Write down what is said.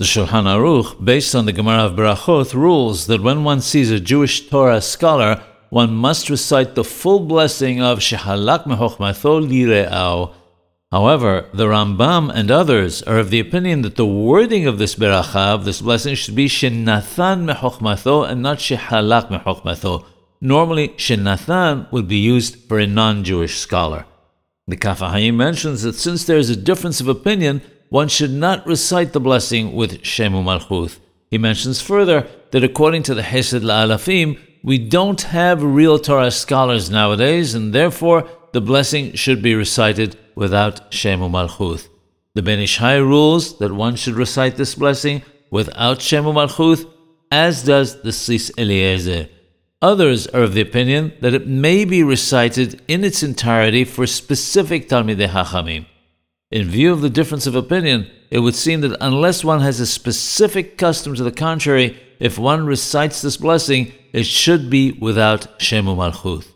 The Shulchan Aruch, based on the Gemara of Berachot, rules that when one sees a Jewish Torah scholar, one must recite the full blessing of Shehalak mechochmato lire'au. However, the Rambam and others are of the opinion that the wording of this beracha, of this blessing, should be Shenathan mechochmato and not Shehalak mechochmato. Normally, Shenathan would be used for a non-Jewish scholar. The Kaf HaHaim mentions that since there is a difference of opinion, one should not recite the blessing with Shemu Malchuth. He mentions further that according to the Hesed La'alafim, we don't have real Torah scholars nowadays, and therefore the blessing should be recited without Shemu Malchuth. The Ben Ish rules that one should recite this blessing without Shemu Malchuth, as does the Tzitz Eliezer. Others are of the opinion that it may be recited in its entirety for specific Talmidei Hachamim. In view of the difference of opinion, it would seem that unless one has a specific custom to the contrary, if one recites this blessing, it should be without Shemu Malchuth.